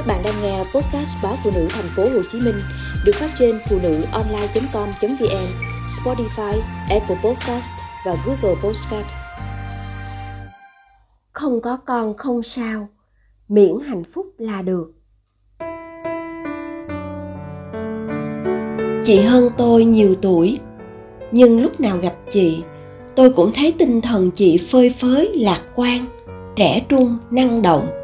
Các bạn đang nghe podcast báo phụ nữ thành phố Hồ Chí Minh được phát trên phụ nữ online.com.vn, Spotify, Apple Podcast và Google Podcast. Không có con không sao, miễn hạnh phúc là được. Chị hơn tôi nhiều tuổi, nhưng lúc nào gặp chị, tôi cũng thấy tinh thần chị phơi phới, lạc quan, trẻ trung, năng động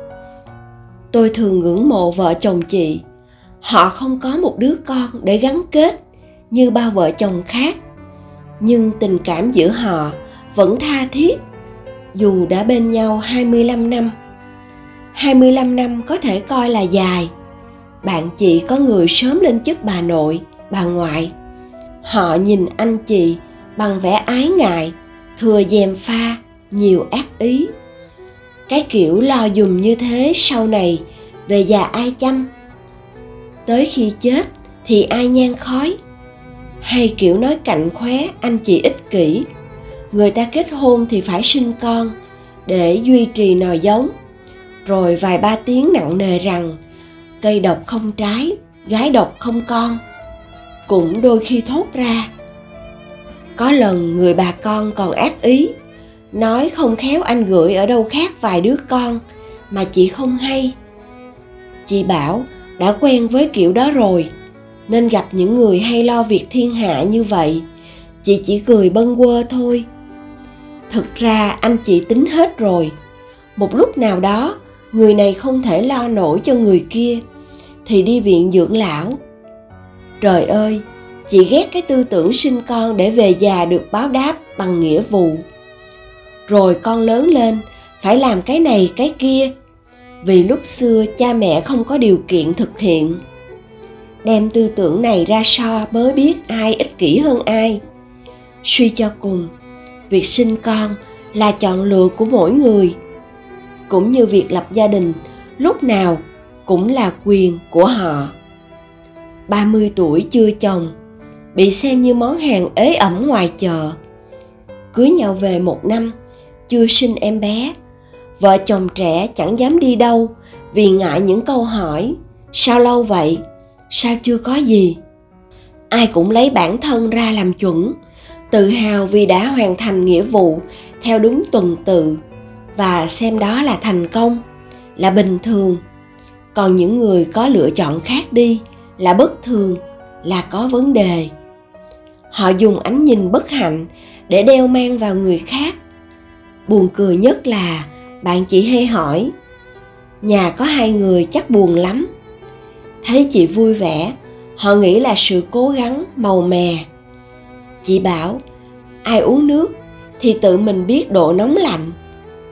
tôi thường ngưỡng mộ vợ chồng chị họ không có một đứa con để gắn kết như bao vợ chồng khác nhưng tình cảm giữa họ vẫn tha thiết dù đã bên nhau 25 năm. 25 năm có thể coi là dài. Bạn chị có người sớm lên chức bà nội, bà ngoại. Họ nhìn anh chị bằng vẻ ái ngại, thừa dèm pha, nhiều ác ý cái kiểu lo dùm như thế sau này, về già ai chăm? Tới khi chết thì ai nhan khói? Hay kiểu nói cạnh khóe anh chị ích kỷ? Người ta kết hôn thì phải sinh con để duy trì nòi giống. Rồi vài ba tiếng nặng nề rằng, cây độc không trái, gái độc không con. Cũng đôi khi thốt ra, có lần người bà con còn ác ý nói không khéo anh gửi ở đâu khác vài đứa con, mà chị không hay. Chị bảo, đã quen với kiểu đó rồi, nên gặp những người hay lo việc thiên hạ như vậy. Chị chỉ cười bâng quơ thôi. Thực ra anh chị tính hết rồi. Một lúc nào đó, người này không thể lo nổi cho người kia, thì đi viện dưỡng lão. Trời ơi, chị ghét cái tư tưởng sinh con để về già được báo đáp bằng nghĩa vụ rồi con lớn lên, phải làm cái này, cái kia. Vì lúc xưa cha mẹ không có điều kiện thực hiện. Đem tư tưởng này ra so mới biết ai ích kỷ hơn ai. Suy cho cùng, việc sinh con là chọn lựa của mỗi người. Cũng như việc lập gia đình, lúc nào cũng là quyền của họ. 30 tuổi chưa chồng, bị xem như món hàng ế ẩm ngoài chợ. Cưới nhau về một năm chưa sinh em bé. Vợ chồng trẻ chẳng dám đi đâu vì ngại những câu hỏi, sao lâu vậy? Sao chưa có gì? Ai cũng lấy bản thân ra làm chuẩn, tự hào vì đã hoàn thành nghĩa vụ theo đúng tuần tự và xem đó là thành công, là bình thường. Còn những người có lựa chọn khác đi là bất thường, là có vấn đề. Họ dùng ánh nhìn bất hạnh để đeo mang vào người khác buồn cười nhất là, bạn chỉ hay hỏi, nhà có hai người chắc buồn lắm. Thấy chị vui vẻ, họ nghĩ là sự cố gắng, màu mè. Chị bảo, ai uống nước thì tự mình biết độ nóng lạnh,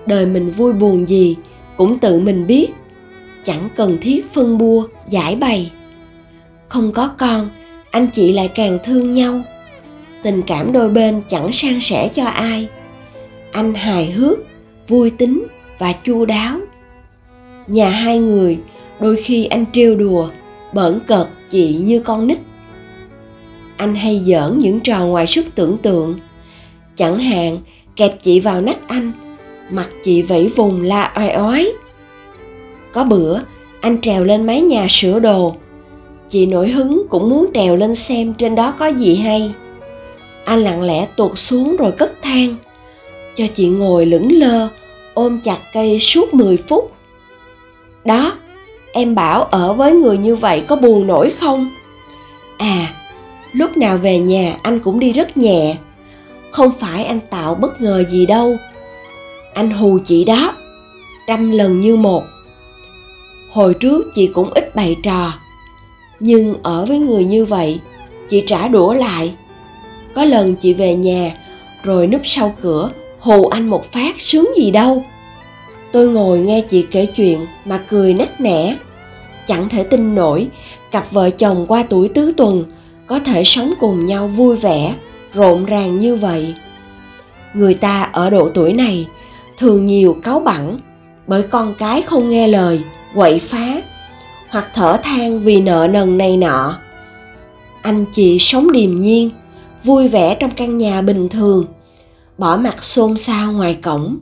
đời mình vui buồn gì cũng tự mình biết, chẳng cần thiết phân bua, giải bày. Không có con, anh chị lại càng thương nhau, tình cảm đôi bên chẳng san sẻ cho ai anh hài hước, vui tính và chu đáo. Nhà hai người đôi khi anh trêu đùa, bỡn cợt chị như con nít. Anh hay giỡn những trò ngoài sức tưởng tượng. Chẳng hạn, kẹp chị vào nách anh mặt chị vẫy vùng la oai oái. Có bữa, anh trèo lên mái nhà sửa đồ. Chị nổi hứng cũng muốn trèo lên xem trên đó có gì hay. Anh lặng lẽ tuột xuống rồi cất than cho chị ngồi lững lơ ôm chặt cây suốt 10 phút. Đó, em bảo ở với người như vậy có buồn nổi không? À, lúc nào về nhà anh cũng đi rất nhẹ. Không phải anh tạo bất ngờ gì đâu. Anh hù chị đó, trăm lần như một. Hồi trước chị cũng ít bày trò, nhưng ở với người như vậy, chị trả đũa lại. Có lần chị về nhà, rồi núp sau cửa hù anh một phát sướng gì đâu. Tôi ngồi nghe chị kể chuyện mà cười nắc nẻ. Chẳng thể tin nổi, cặp vợ chồng qua tuổi tứ tuần có thể sống cùng nhau vui vẻ, rộn ràng như vậy. Người ta ở độ tuổi này thường nhiều cáu bẳn bởi con cái không nghe lời, quậy phá, hoặc thở than vì nợ nần này nọ. Anh chị sống điềm nhiên, vui vẻ trong căn nhà bình thường bỏ mặt xôn xao ngoài cổng.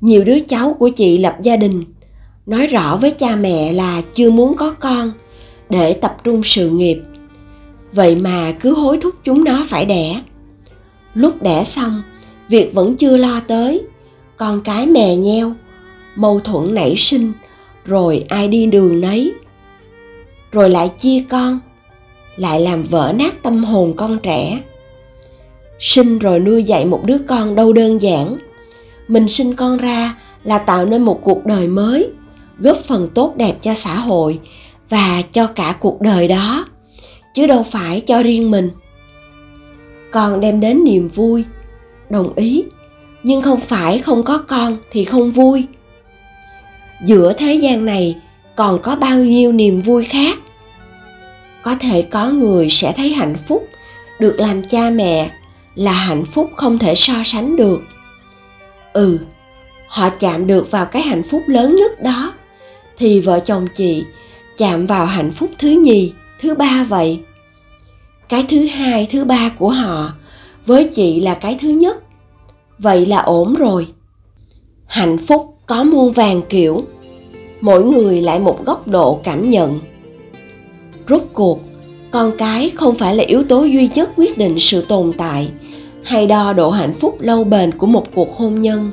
Nhiều đứa cháu của chị lập gia đình, nói rõ với cha mẹ là chưa muốn có con để tập trung sự nghiệp. Vậy mà cứ hối thúc chúng nó phải đẻ. Lúc đẻ xong, việc vẫn chưa lo tới, con cái mè nheo, mâu thuẫn nảy sinh, rồi ai đi đường nấy. Rồi lại chia con, lại làm vỡ nát tâm hồn con trẻ sinh rồi nuôi dạy một đứa con đâu đơn giản. Mình sinh con ra là tạo nên một cuộc đời mới, góp phần tốt đẹp cho xã hội và cho cả cuộc đời đó, chứ đâu phải cho riêng mình. Con đem đến niềm vui, đồng ý, nhưng không phải không có con thì không vui. Giữa thế gian này còn có bao nhiêu niềm vui khác? Có thể có người sẽ thấy hạnh phúc được làm cha mẹ là hạnh phúc không thể so sánh được. Ừ họ chạm được vào cái hạnh phúc lớn nhất đó, thì vợ chồng chị chạm vào hạnh phúc thứ nhì, thứ ba vậy. Cái thứ hai, thứ ba của họ với chị là cái thứ nhất. Vậy là ổn rồi. Hạnh phúc có muôn vàng kiểu, mỗi người lại một góc độ cảm nhận. Rốt cuộc con cái không phải là yếu tố duy nhất quyết định sự tồn tại, hay đo độ hạnh phúc lâu bền của một cuộc hôn nhân.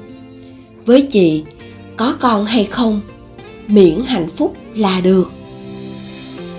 Với chị, có con hay không, miễn hạnh phúc là được.